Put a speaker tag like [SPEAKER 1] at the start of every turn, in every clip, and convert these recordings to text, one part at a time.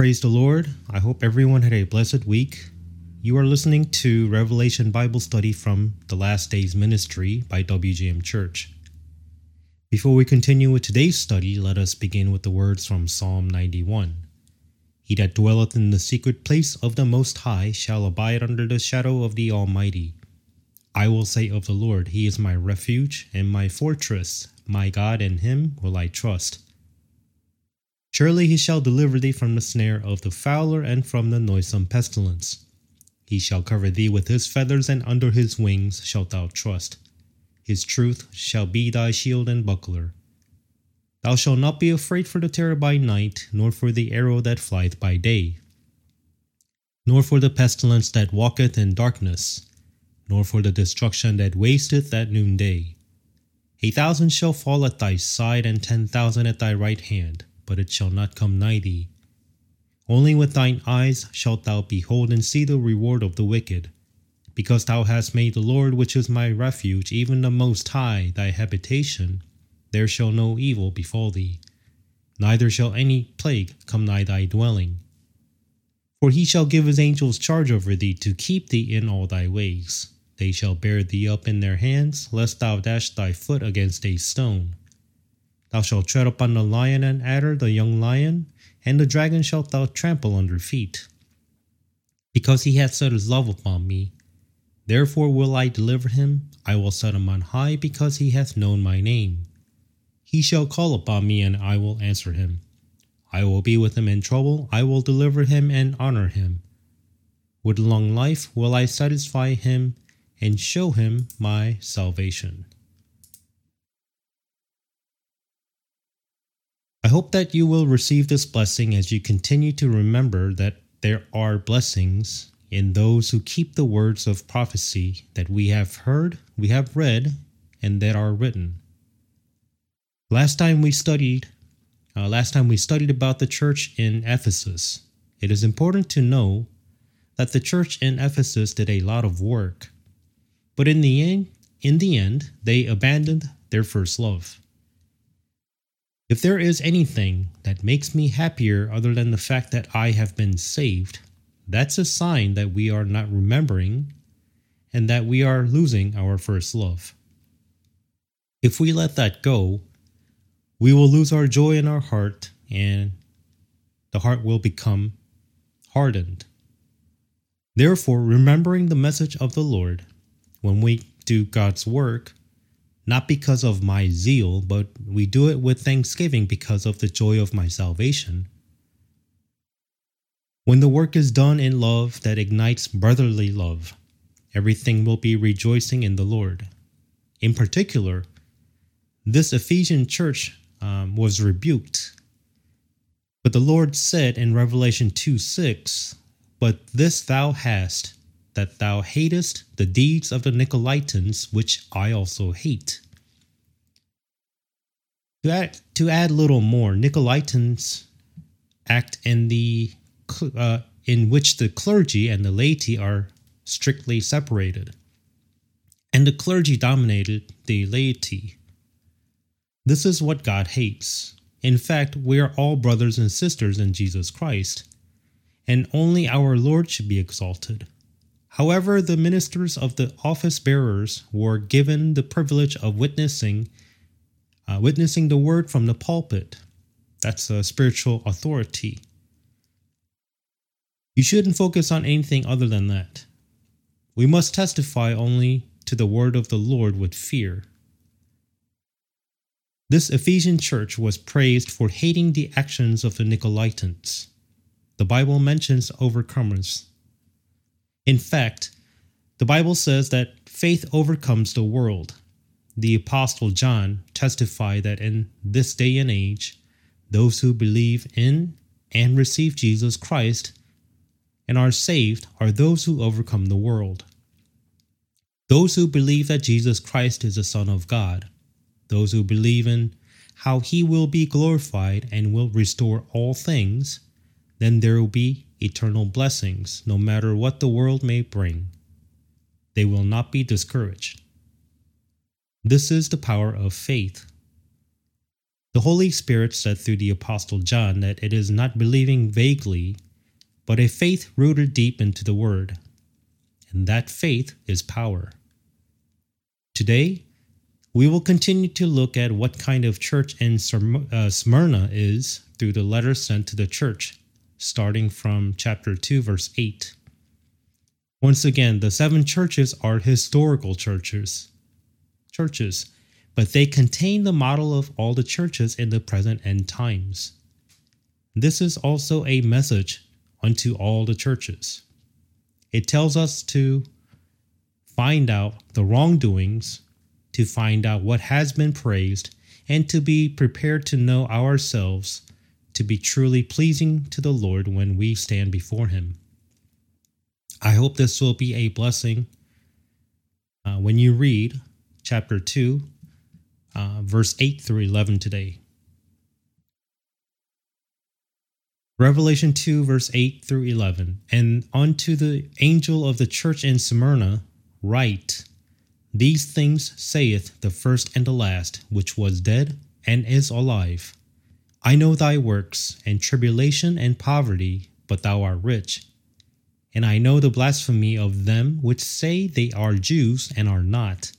[SPEAKER 1] Praise the Lord. I hope everyone had a blessed week. You are listening to Revelation Bible Study from the Last Days Ministry by WGM Church. Before we continue with today's study, let us begin with the words from Psalm 91. He that dwelleth in the secret place of the Most High shall abide under the shadow of the Almighty. I will say of the Lord, He is my refuge and my fortress, my God, in Him will I trust. Surely he shall deliver thee from the snare of the fowler and from the noisome pestilence. He shall cover thee with his feathers, and under his wings shalt thou trust. His truth shall be thy shield and buckler. Thou shalt not be afraid for the terror by night, nor for the arrow that flieth by day, nor for the pestilence that walketh in darkness, nor for the destruction that wasteth at noonday. A thousand shall fall at thy side, and ten thousand at thy right hand but it shall not come nigh thee. Only with thine eyes shalt thou behold and see the reward of the wicked. Because thou hast made the Lord, which is my refuge, even the Most High, thy habitation, there shall no evil befall thee, neither shall any plague come nigh thy dwelling. For he shall give his angels charge over thee to keep thee in all thy ways. They shall bear thee up in their hands, lest thou dash thy foot against a stone. Thou shalt tread upon the lion and adder, the young lion, and the dragon shalt thou trample under feet. Because he hath set his love upon me, therefore will I deliver him. I will set him on high, because he hath known my name. He shall call upon me, and I will answer him. I will be with him in trouble. I will deliver him and honor him. With long life will I satisfy him and show him my salvation. I hope that you will receive this blessing as you continue to remember that there are blessings in those who keep the words of prophecy that we have heard, we have read, and that are written. Last time we studied, uh, last time we studied about the church in Ephesus. It is important to know that the church in Ephesus did a lot of work, but in the end, in the end, they abandoned their first love. If there is anything that makes me happier other than the fact that I have been saved, that's a sign that we are not remembering and that we are losing our first love. If we let that go, we will lose our joy in our heart and the heart will become hardened. Therefore, remembering the message of the Lord when we do God's work not because of my zeal, but we do it with thanksgiving because of the joy of my salvation. When the work is done in love that ignites brotherly love, everything will be rejoicing in the Lord. In particular, this Ephesian church um, was rebuked. But the Lord said in Revelation 2 6, But this thou hast, that thou hatest the deeds of the Nicolaitans, which I also hate. To add, to add little more, Nicolaitans act in the uh, in which the clergy and the laity are strictly separated, and the clergy dominated the laity. This is what God hates. In fact, we are all brothers and sisters in Jesus Christ, and only our Lord should be exalted. However, the ministers of the office bearers were given the privilege of witnessing, uh, witnessing the word from the pulpit. That's a spiritual authority. You shouldn't focus on anything other than that. We must testify only to the word of the Lord with fear. This Ephesian church was praised for hating the actions of the Nicolaitans. The Bible mentions overcomers in fact, the Bible says that faith overcomes the world. The Apostle John testified that in this day and age, those who believe in and receive Jesus Christ and are saved are those who overcome the world. Those who believe that Jesus Christ is the Son of God, those who believe in how he will be glorified and will restore all things, then there will be eternal blessings, no matter what the world may bring. They will not be discouraged. This is the power of faith. The Holy Spirit said through the Apostle John that it is not believing vaguely, but a faith rooted deep into the Word. And that faith is power. Today, we will continue to look at what kind of church in uh, Smyrna is through the letter sent to the church, starting from chapter 2, verse 8. Once again, the seven churches are historical churches. Churches but they contain the model of all the churches in the present end times. This is also a message unto all the churches. It tells us to find out the wrongdoings, to find out what has been praised, and to be prepared to know ourselves to be truly pleasing to the Lord when we stand before Him. I hope this will be a blessing uh, when you read chapter 2 uh, verse 8 through 11 today. Revelation 2, verse 8 through 11. And unto the angel of the church in Smyrna, write, These things saith the first and the last, which was dead and is alive. I know thy works, and tribulation and poverty, but thou art rich. And I know the blasphemy of them which say they are Jews and are not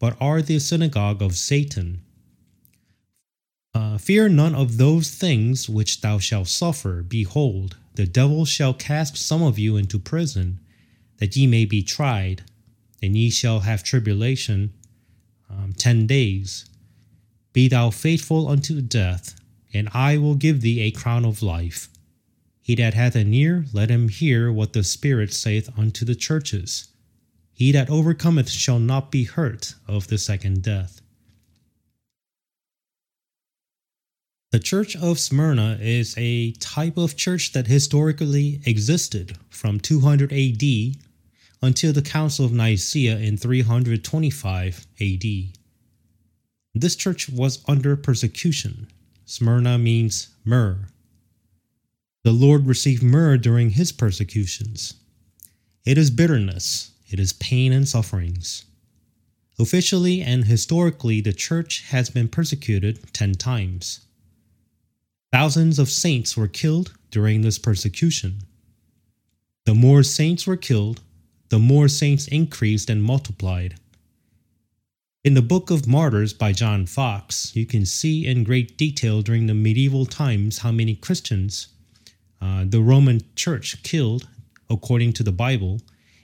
[SPEAKER 1] but are the synagogue of Satan. Uh, fear none of those things which thou shalt suffer. Behold, the devil shall cast some of you into prison, that ye may be tried, and ye shall have tribulation um, ten days. Be thou faithful unto death, and I will give thee a crown of life. He that hath an ear, let him hear what the Spirit saith unto the churches. He that overcometh shall not be hurt of the second death. The Church of Smyrna is a type of church that historically existed from 200 AD until the Council of Nicaea in 325 AD. This church was under persecution. Smyrna means myrrh. The Lord received myrrh during his persecutions. It is bitterness, it is pain and sufferings. Officially and historically, the church has been persecuted 10 times. Thousands of saints were killed during this persecution. The more saints were killed, the more saints increased and multiplied. In the Book of Martyrs by John Foxe, you can see in great detail during the medieval times how many Christians uh, the Roman Church killed, according to the Bible,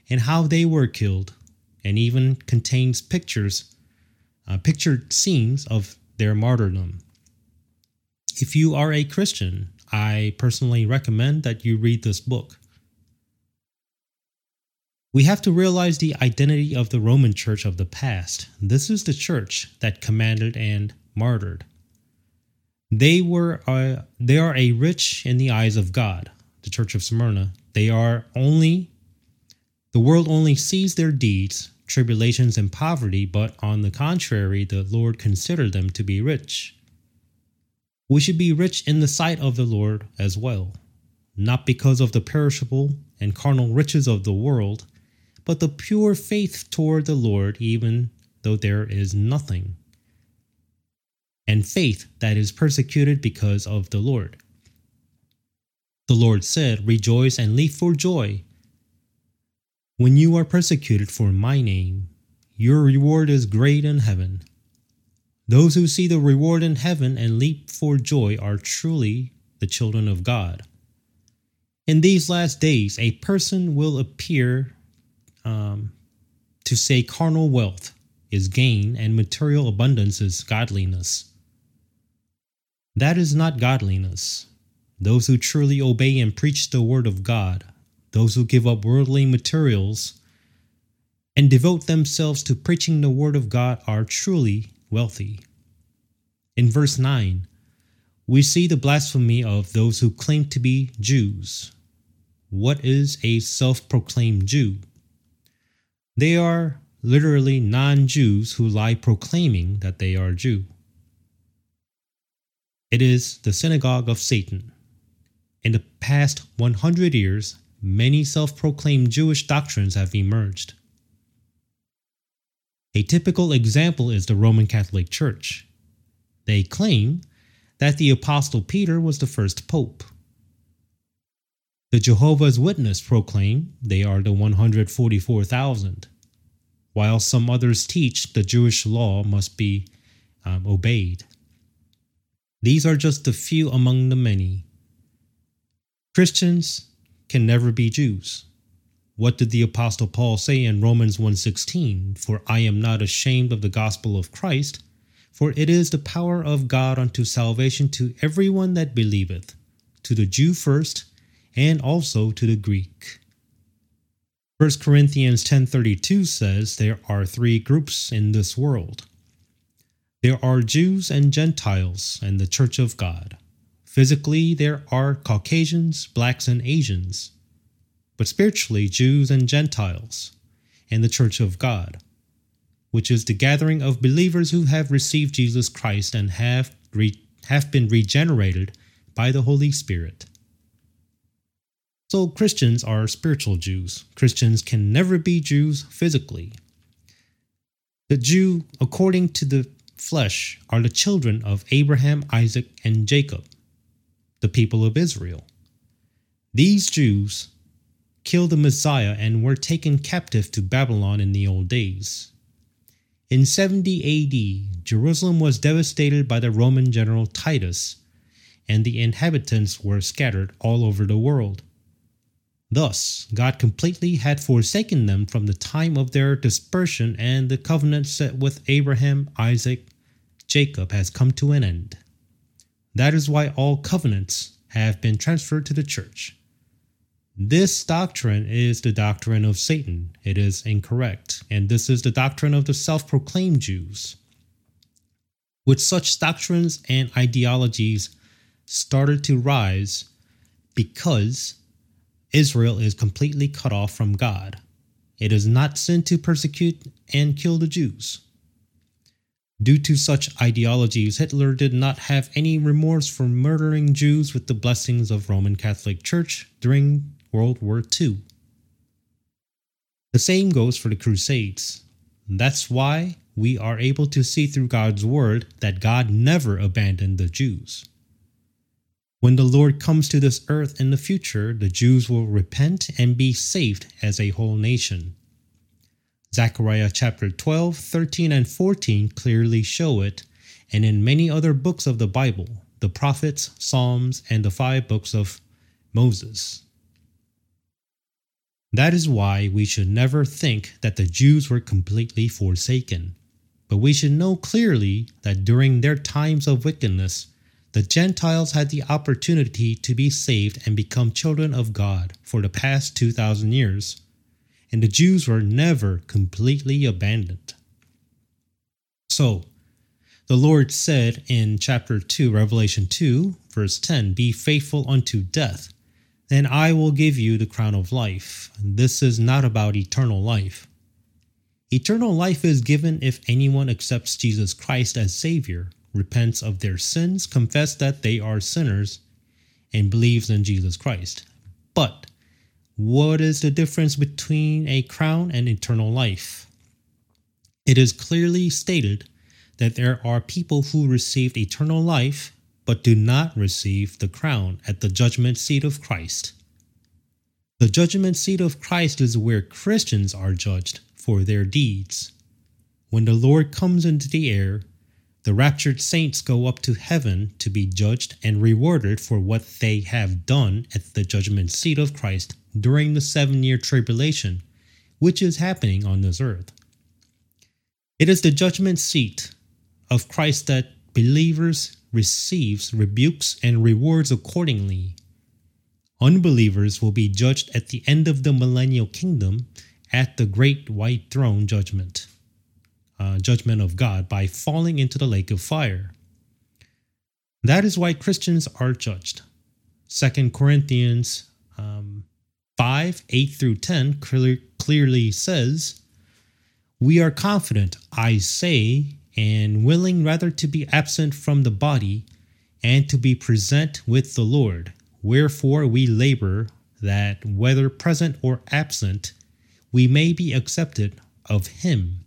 [SPEAKER 1] and how they were killed, and even contains pictures, uh, pictured scenes of their martyrdom. If you are a Christian, I personally recommend that you read this book. We have to realize the identity of the Roman church of the past. This is the church that commanded and martyred. They were uh, they are a rich in the eyes of God, the church of Smyrna. They are only the world only sees their deeds, tribulations, and poverty, but on the contrary, the Lord considered them to be rich. We should be rich in the sight of the Lord as well, not because of the perishable and carnal riches of the world, but the pure faith toward the Lord, even though there is nothing, and faith that is persecuted because of the Lord. The Lord said, Rejoice and leap for joy when you are persecuted for my name, your reward is great in heaven. Those who see the reward in heaven and leap for joy are truly the children of God. In these last days, a person will appear um, to say carnal wealth is gain and material abundance is godliness. That is not godliness. Those who truly obey and preach the word of God those who give up worldly materials and devote themselves to preaching the word of God are truly wealthy. In verse 9, we see the blasphemy of those who claim to be Jews. What is a self proclaimed Jew? They are literally non Jews who lie proclaiming that they are Jew. It is the synagogue of Satan. In the past 100 years, many self proclaimed Jewish doctrines have emerged. A typical example is the Roman Catholic Church. They claim that the Apostle Peter was the first pope. The Jehovah's Witness proclaim they are the 144,000, while some others teach the Jewish law must be um, obeyed. These are just a few among the many. Christians can never be Jews. What did the apostle Paul say in Romans 1:16? For I am not ashamed of the gospel of Christ, for it is the power of God unto salvation to everyone that believeth, to the Jew first, and also to the Greek. 1 Corinthians 10:32 says there are three groups in this world. There are Jews and Gentiles and the church of God. Physically there are Caucasians, blacks and Asians, but spiritually Jews and Gentiles and the church of God which is the gathering of believers who have received Jesus Christ and have, re- have been regenerated by the Holy Spirit. So, Christians are spiritual Jews. Christians can never be Jews physically. The Jew, according to the flesh, are the children of Abraham, Isaac, and Jacob, the people of Israel. These Jews killed the Messiah and were taken captive to Babylon in the old days. In 70 AD, Jerusalem was devastated by the Roman general Titus, and the inhabitants were scattered all over the world. Thus, God completely had forsaken them from the time of their dispersion, and the covenant set with Abraham, Isaac, Jacob has come to an end. That is why all covenants have been transferred to the church. This doctrine is the doctrine of Satan. It is incorrect. And this is the doctrine of the self proclaimed Jews. With such doctrines and ideologies started to rise because Israel is completely cut off from God. It is not sin to persecute and kill the Jews. Due to such ideologies, Hitler did not have any remorse for murdering Jews with the blessings of Roman Catholic Church during World War II. The same goes for the Crusades. That's why we are able to see through God's Word that God never abandoned the Jews. When the Lord comes to this earth in the future, the Jews will repent and be saved as a whole nation. Zechariah chapter 12, 13, and 14 clearly show it, and in many other books of the Bible, the prophets, Psalms, and the five books of Moses. That is why we should never think that the Jews were completely forsaken. But we should know clearly that during their times of wickedness, the Gentiles had the opportunity to be saved and become children of God for the past 2,000 years, and the Jews were never completely abandoned. So, the Lord said in chapter 2, Revelation 2, verse 10 Be faithful unto death, then I will give you the crown of life. This is not about eternal life. Eternal life is given if anyone accepts Jesus Christ as Savior, repents of their sins, confess that they are sinners, and believes in Jesus Christ. But what is the difference between a crown and eternal life? It is clearly stated that there are people who received eternal life but do not receive the crown at the judgment seat of Christ. The judgment seat of Christ is where Christians are judged for their deeds. When the Lord comes into the air, the raptured saints go up to heaven to be judged and rewarded for what they have done at the judgment seat of Christ during the seven year tribulation, which is happening on this earth. It is the judgment seat of Christ that believers receives rebukes and rewards accordingly. Unbelievers will be judged at the end of the millennial kingdom at the great white throne judgment, uh, judgment of God, by falling into the lake of fire. That is why Christians are judged. 2 Corinthians um, 5 8 through 10 clear, clearly says, We are confident, I say, and willing rather to be absent from the body and to be present with the Lord. Wherefore we labor that whether present or absent, we may be accepted of him.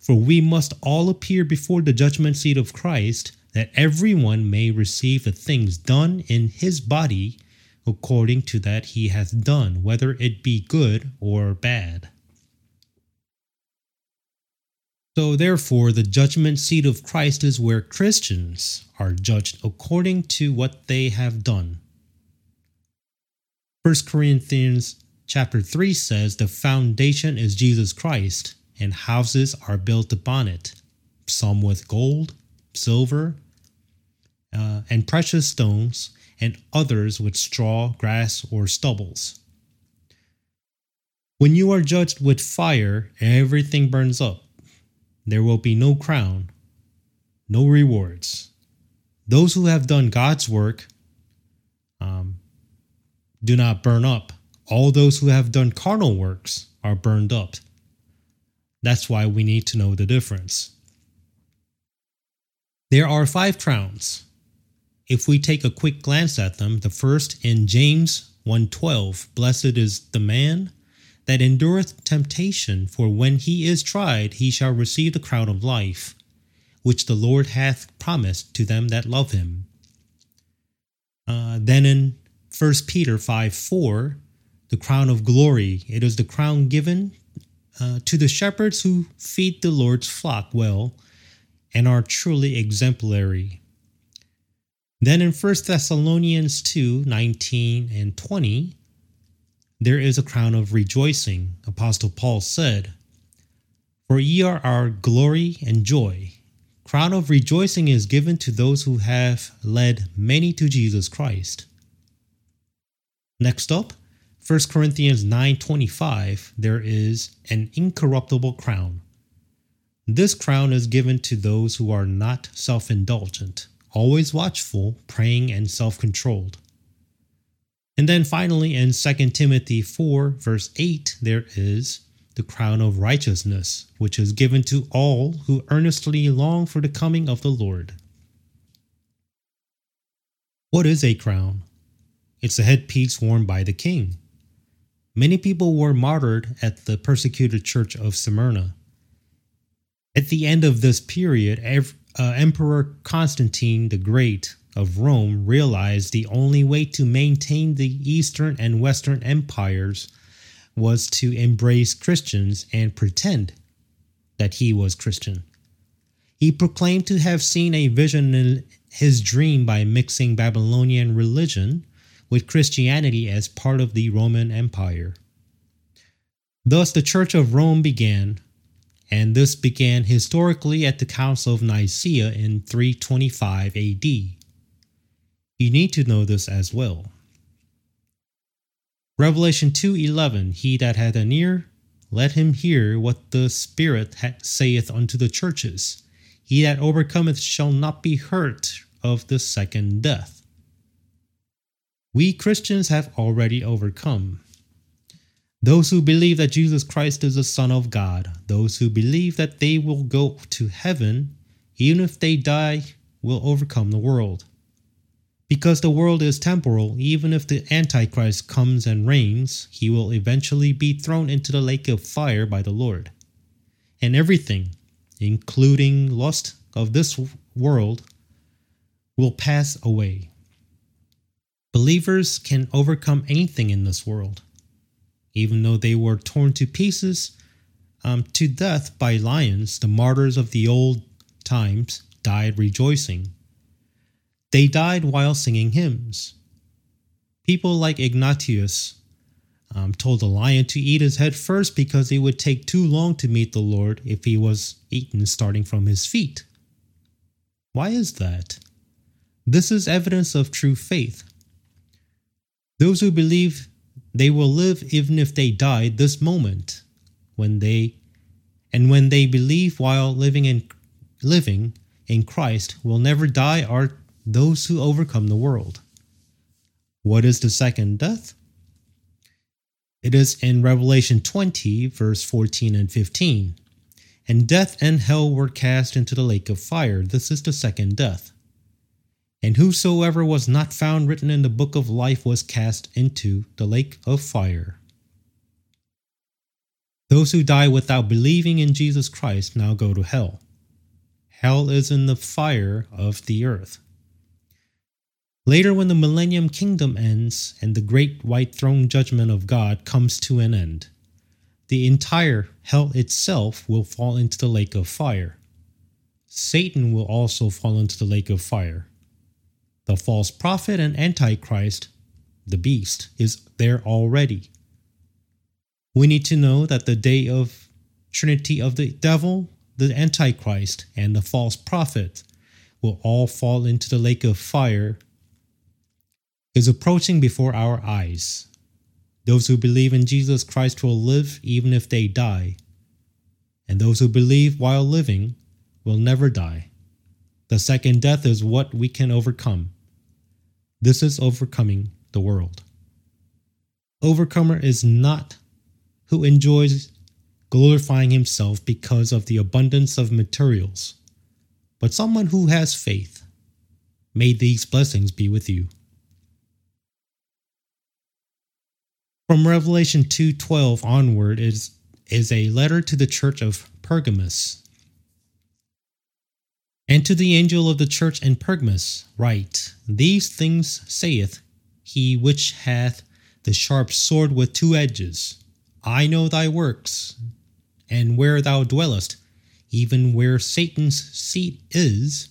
[SPEAKER 1] For we must all appear before the judgment seat of Christ, that everyone may receive the things done in his body according to that he hath done, whether it be good or bad. So, therefore, the judgment seat of Christ is where Christians are judged according to what they have done. 1 Corinthians chapter 3 says the foundation is Jesus Christ, and houses are built upon it, some with gold, silver, uh, and precious stones, and others with straw, grass, or stubbles. When you are judged with fire, everything burns up. There will be no crown, no rewards. Those who have done God's work um, do not burn up. All those who have done carnal works are burned up. That's why we need to know the difference. There are five crowns. If we take a quick glance at them, the first in James 1:12, blessed is the man that endureth temptation, for when he is tried, he shall receive the crown of life, which the Lord hath promised to them that love him. Uh, then in 1 Peter 5 4, the crown of glory. It is the crown given uh, to the shepherds who feed the Lord's flock well and are truly exemplary. Then in 1 Thessalonians 2 19 and 20, there is a crown of rejoicing. Apostle Paul said, For ye are our glory and joy. Crown of rejoicing is given to those who have led many to Jesus Christ. Next up, 1 Corinthians 9:25, there is an incorruptible crown. This crown is given to those who are not self-indulgent, always watchful, praying and self-controlled. And then finally in 2 Timothy 4 verse 8 there is the crown of righteousness, which is given to all who earnestly long for the coming of the Lord. What is a crown? It's a headpiece worn by the king. Many people were martyred at the persecuted church of Smyrna. At the end of this period, uh, Emperor Constantine the Great of Rome realized the only way to maintain the Eastern and Western empires was to embrace Christians and pretend that he was Christian. He proclaimed to have seen a vision in his dream by mixing Babylonian religion with Christianity as part of the Roman Empire. Thus, the Church of Rome began, and this began historically at the Council of Nicaea in 325 AD. You need to know this as well. Revelation 2:11 He that hath an ear let him hear what the Spirit saith unto the churches. He that overcometh shall not be hurt of the second death. We Christians have already overcome. Those who believe that Jesus Christ is the Son of God, those who believe that they will go to heaven, even if they die, will overcome the world. Because the world is temporal, even if the Antichrist comes and reigns, he will eventually be thrown into the lake of fire by the Lord. And everything, including lust of this world, will pass away. Believers can overcome anything in this world. Even though they were torn to pieces um, to death by lions, the martyrs of the old times died rejoicing. They died while singing hymns. People like Ignatius um, told the lion to eat his head first because it would take too long to meet the Lord if he was eaten starting from his feet. Why is that? This is evidence of true faith. Those who believe they will live even if they die this moment when they and when they believe while living in living in Christ will never die are those who overcome the world. What is the second death? It is in Revelation 20, verse 14 and 15. And death and hell were cast into the lake of fire. This is the second death. And whosoever was not found written in the book of life was cast into the lake of fire. Those who die without believing in Jesus Christ now go to hell. hell is in the fire of the earth. Later, when the millennium kingdom ends and the great white throne judgment of God comes to an end, the entire hell itself will fall into the lake of fire. Satan will also fall into the lake of fire. The false prophet and Antichrist, the beast, is there already. We need to know that the day of Trinity of the devil, the Antichrist, and the false prophet will all fall into the lake of fire is approaching before our eyes. Those who believe in Jesus Christ will live even if they die, and those who believe while living will never die. The second death is what we can overcome. This is overcoming the world. Overcomer is not who enjoys glorifying himself because of the abundance of materials, but someone who has faith. May these blessings be with you. From Revelation 2:12 onward is is a letter to the church of Pergamos. And to the angel of the church in Pergamos write, These things saith he which hath the sharp sword with two edges. I know thy works, and where thou dwellest, even where Satan's seat is,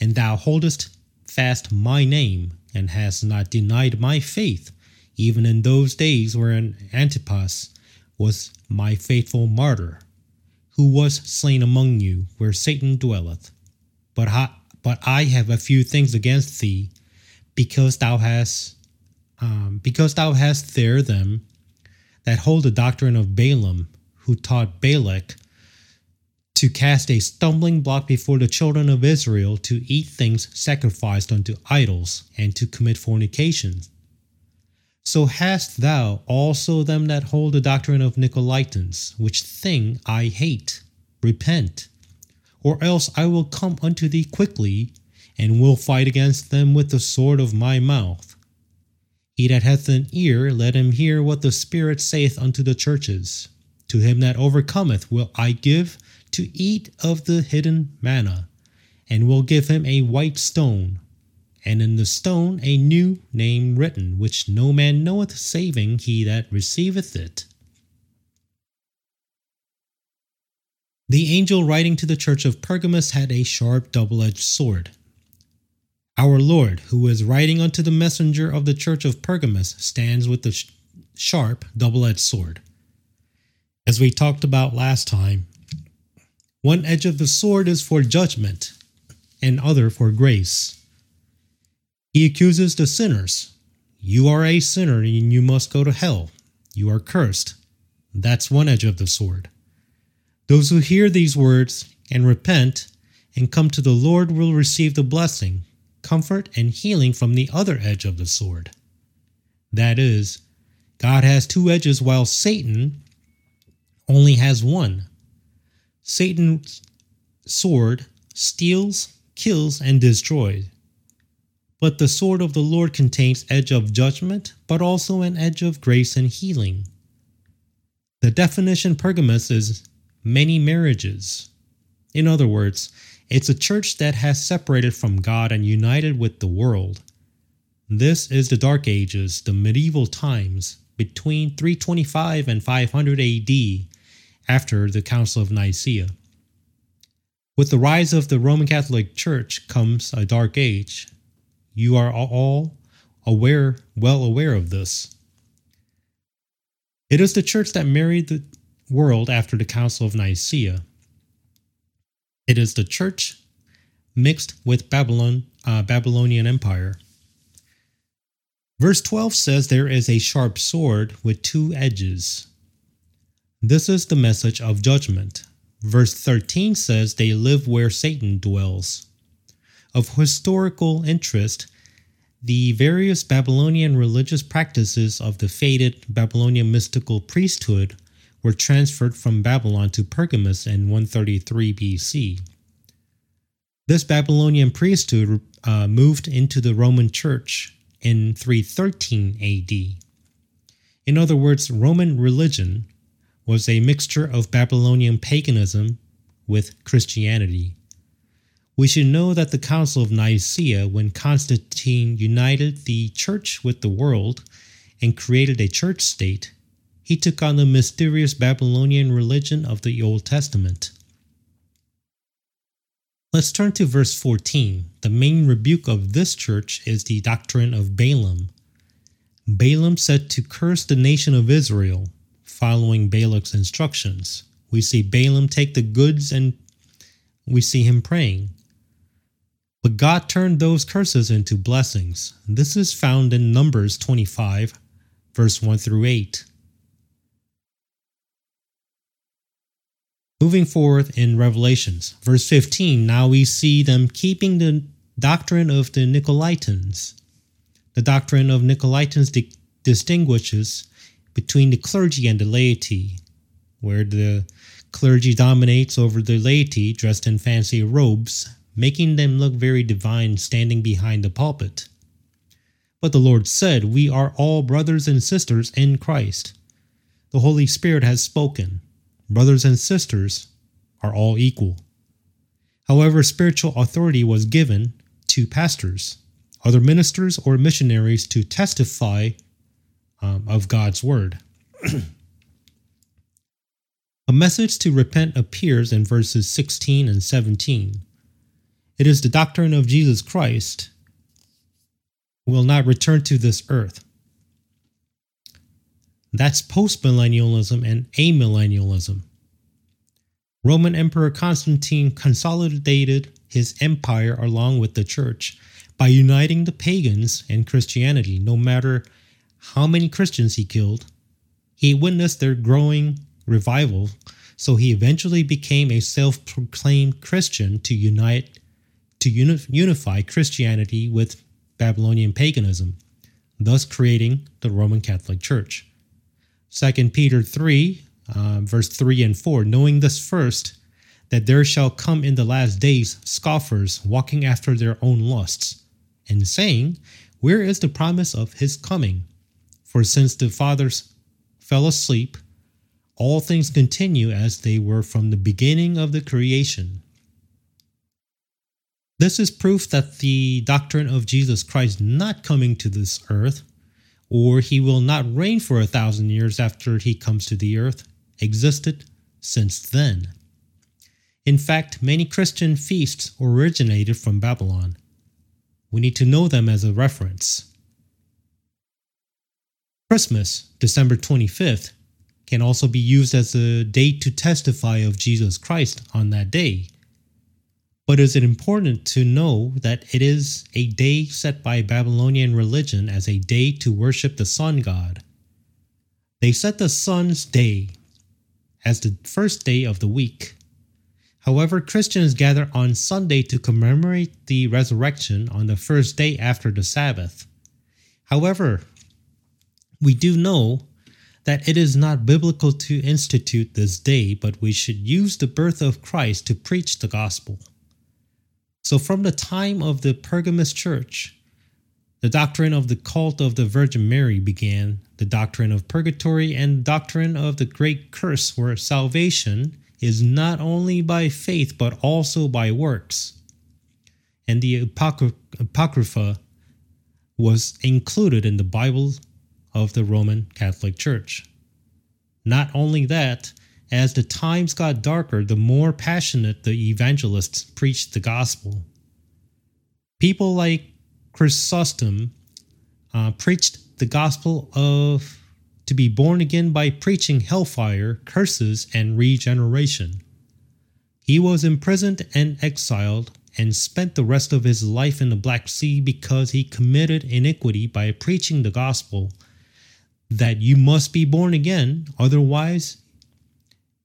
[SPEAKER 1] and thou holdest fast my name, and hast not denied my faith even in those days wherein Antipas was my faithful martyr, who was slain among you, where Satan dwelleth. But I, but I have a few things against thee, because thou hast, um, because thou hast there them that hold the doctrine of Balaam, who taught Balak to cast a stumbling block before the children of Israel to eat things sacrificed unto idols and to commit fornication so hast thou also them that hold the doctrine of Nicolaitans, which thing I hate. Repent, or else I will come unto thee quickly, and will fight against them with the sword of my mouth. He that hath an ear, let him hear what the Spirit saith unto the churches. To him that overcometh will I give to eat of the hidden manna, and will give him a white stone and in the stone a new name written, which no man knoweth saving he that receiveth it. The angel writing to the church of Pergamos had a sharp double edged sword. Our Lord, who is writing unto the messenger of the church of Pergamos, stands with the sharp double edged sword. As we talked about last time, one edge of the sword is for judgment, and other for grace. He accuses the sinners. You are a sinner and you must go to hell. You are cursed. That's one edge of the sword. Those who hear these words and repent and come to the Lord will receive the blessing, comfort, and healing from the other edge of the sword. That is, God has two edges while Satan only has one. Satan's sword steals, kills, and destroys. But the sword of the Lord contains edge of judgment, but also an edge of grace and healing. The definition Pergamus is many marriages. In other words, it's a church that has separated from God and united with the world. This is the Dark Ages, the medieval times, between 325 and 500 AD, after the Council of Nicaea. With the rise of the Roman Catholic Church comes a dark age, you are all aware, well aware of this. It is the church that married the world after the Council of Nicaea. It is the church mixed with Babylon, uh, Babylonian Empire. Verse 12 says there is a sharp sword with two edges. This is the message of judgment. Verse 13 says they live where Satan dwells. Of historical interest, the various Babylonian religious practices of the faded Babylonian mystical priesthood were transferred from Babylon to Pergamus in 133 BC. This Babylonian priesthood uh, moved into the Roman Church in 313 AD. In other words, Roman religion was a mixture of Babylonian paganism with Christianity. We should know that the Council of Nicaea, when Constantine united the church with the world and created a church state, he took on the mysterious Babylonian religion of the Old Testament. Let's turn to verse 14. The main rebuke of this church is the doctrine of Balaam. Balaam said to curse the nation of Israel, following Balak's instructions. We see Balaam take the goods and we see him praying. But God turned those curses into blessings. This is found in Numbers 25, verse 1 through 8. Moving forth in Revelations, verse 15, now we see them keeping the doctrine of the Nicolaitans. The doctrine of Nicolaitans di- distinguishes between the clergy and the laity, where the clergy dominates over the laity dressed in fancy robes, making them look very divine standing behind the pulpit. But the Lord said, We are all brothers and sisters in Christ. The Holy Spirit has spoken brothers and sisters are all equal. However, spiritual authority was given to pastors, other ministers, or missionaries to testify um, of God's word. A message to repent appears in verses 16 and 17. It is the doctrine of Jesus Christ will not return to this earth. That's postmillennialism and amillennialism. Roman Emperor Constantine consolidated his empire along with the church by uniting the pagans and Christianity, no matter how many Christians he killed. He witnessed their growing revival, so he eventually became a self proclaimed Christian to unite to unify Christianity with Babylonian paganism, thus creating the Roman Catholic Church. 2 Peter 3, uh, verse 3 and 4 Knowing this first, that there shall come in the last days scoffers walking after their own lusts, and saying, Where is the promise of his coming? For since the fathers fell asleep, all things continue as they were from the beginning of the creation. This is proof that the doctrine of Jesus Christ not coming to this earth or he will not reign for a thousand years after he comes to the earth, existed since then. In fact, many Christian feasts originated from Babylon. We need to know them as a reference. Christmas, December 25th, can also be used as a date to testify of Jesus Christ on that day. But is it important to know that it is a day set by Babylonian religion as a day to worship the sun god? They set the sun's day as the first day of the week. However, Christians gather on Sunday to commemorate the resurrection on the first day after the Sabbath. However, we do know that it is not biblical to institute this day, but we should use the birth of Christ to preach the gospel. So, from the time of the Pergamus church, the doctrine of the cult of the Virgin Mary began, the doctrine of purgatory, and doctrine of the great curse, where salvation is not only by faith but also by works. And the Apocrypha was included in the Bible of the Roman Catholic Church. Not only that, as the times got darker, the more passionate the evangelists preached the gospel. People like Chrysostom uh, preached the gospel of to be born again by preaching hellfire, curses, and regeneration. He was imprisoned and exiled and spent the rest of his life in the Black Sea because he committed iniquity by preaching the gospel that you must be born again, otherwise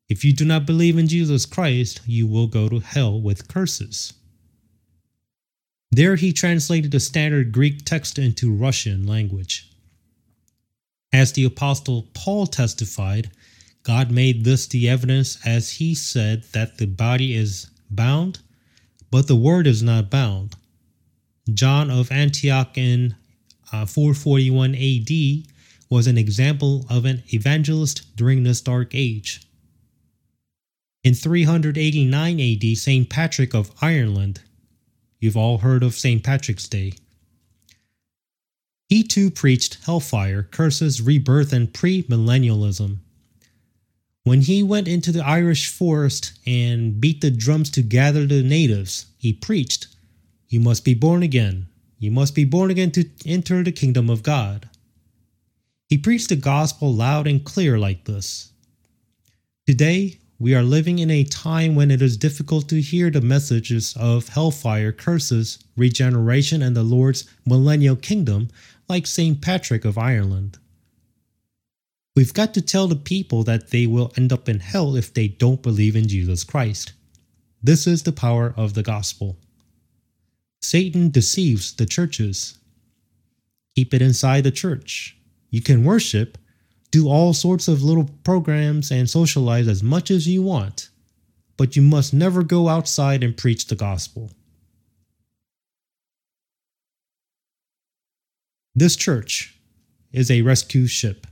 [SPEAKER 1] if you do not believe in Jesus Christ, you will go to hell with curses. There he translated the standard Greek text into Russian language. As the Apostle Paul testified, God made this the evidence as he said that the body is bound, but the word is not bound. John of Antioch in uh, 441 AD was an example of an evangelist during this dark age. In 389 AD, St. Patrick of Ireland You've all heard of St. Patrick's Day. He too preached hellfire, curses, rebirth, and premillennialism. When he went into the Irish forest and beat the drums to gather the natives, he preached, You must be born again. You must be born again to enter the kingdom of God. He preached the gospel loud and clear like this. Today, we are living in a time when it is difficult to hear the messages of hellfire, curses, regeneration, and the Lord's millennial kingdom like St. Patrick of Ireland. We've got to tell the people that they will end up in hell if they don't believe in Jesus Christ. This is the power of the gospel. Satan deceives the churches. Keep it inside the church. You can worship, do all sorts of little programs, and socialize as much as you want, but you must never go outside and preach the gospel. This church is a rescue ship,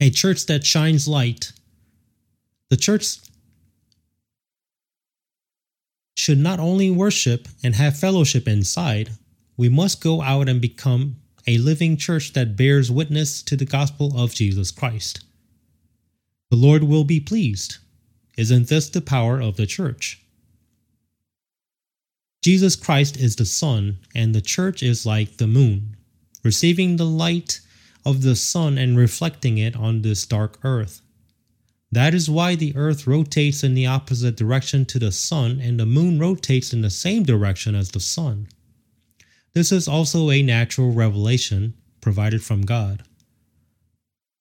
[SPEAKER 1] a church that shines light. The church should not only worship and have fellowship inside, we must go out and become a living church that bears witness to the gospel of Jesus Christ. The Lord will be pleased. Isn't this the power of the church? Jesus Christ is the sun, and the church is like the moon, receiving the light of the sun and reflecting it on this dark earth. That is why the earth rotates in the opposite direction to the sun, and the moon rotates in the same direction as the sun. This is also a natural revelation provided from God.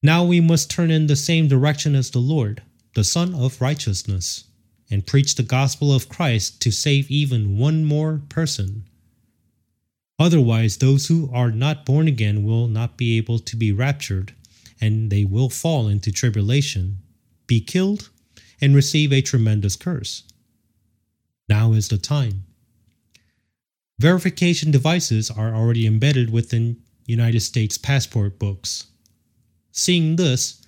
[SPEAKER 1] Now we must turn in the same direction as the Lord, the Sun of Righteousness, and preach the gospel of Christ to save even one more person. Otherwise, those who are not born again will not be able to be raptured, and they will fall into tribulation, be killed, and receive a tremendous curse. Now is the time. Verification devices are already embedded within United States passport books. Seeing this,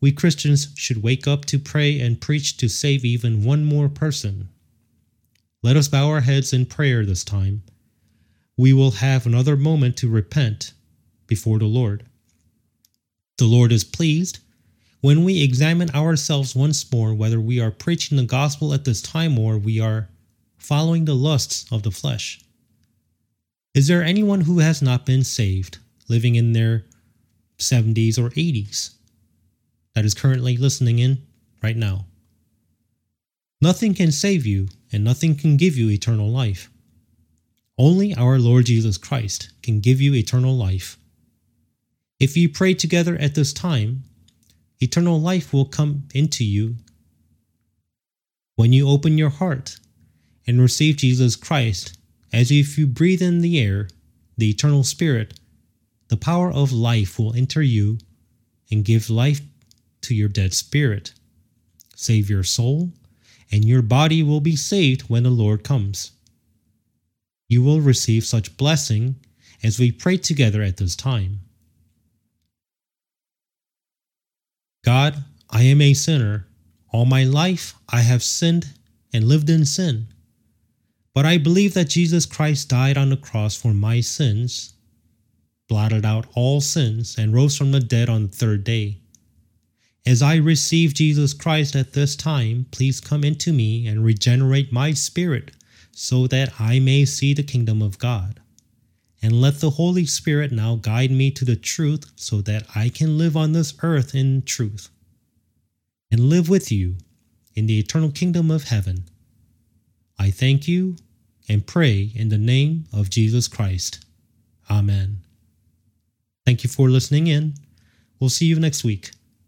[SPEAKER 1] we Christians should wake up to pray and preach to save even one more person. Let us bow our heads in prayer this time. We will have another moment to repent before the Lord. The Lord is pleased when we examine ourselves once more whether we are preaching the gospel at this time or we are following the lusts of the flesh. Is there anyone who has not been saved, living in their 70s or 80s, that is currently listening in right now? Nothing can save you, and nothing can give you eternal life. Only our Lord Jesus Christ can give you eternal life. If you pray together at this time, eternal life will come into you. When you open your heart and receive Jesus Christ as if you breathe in the air, the eternal spirit, the power of life will enter you and give life to your dead spirit, save your soul, and your body will be saved when the Lord comes. You will receive such blessing as we pray together at this time. God, I am a sinner. All my life I have sinned and lived in sin. But I believe that Jesus Christ died on the cross for my sins, blotted out all sins, and rose from the dead on the third day. As I receive Jesus Christ at this time, please come into me and regenerate my spirit so that I may see the kingdom of God. And let the Holy Spirit now guide me to the truth so that I can live on this earth in truth and live with you in the eternal kingdom of heaven. I thank you and pray in the name of Jesus Christ. Amen. Thank you for listening in. We'll see you next week.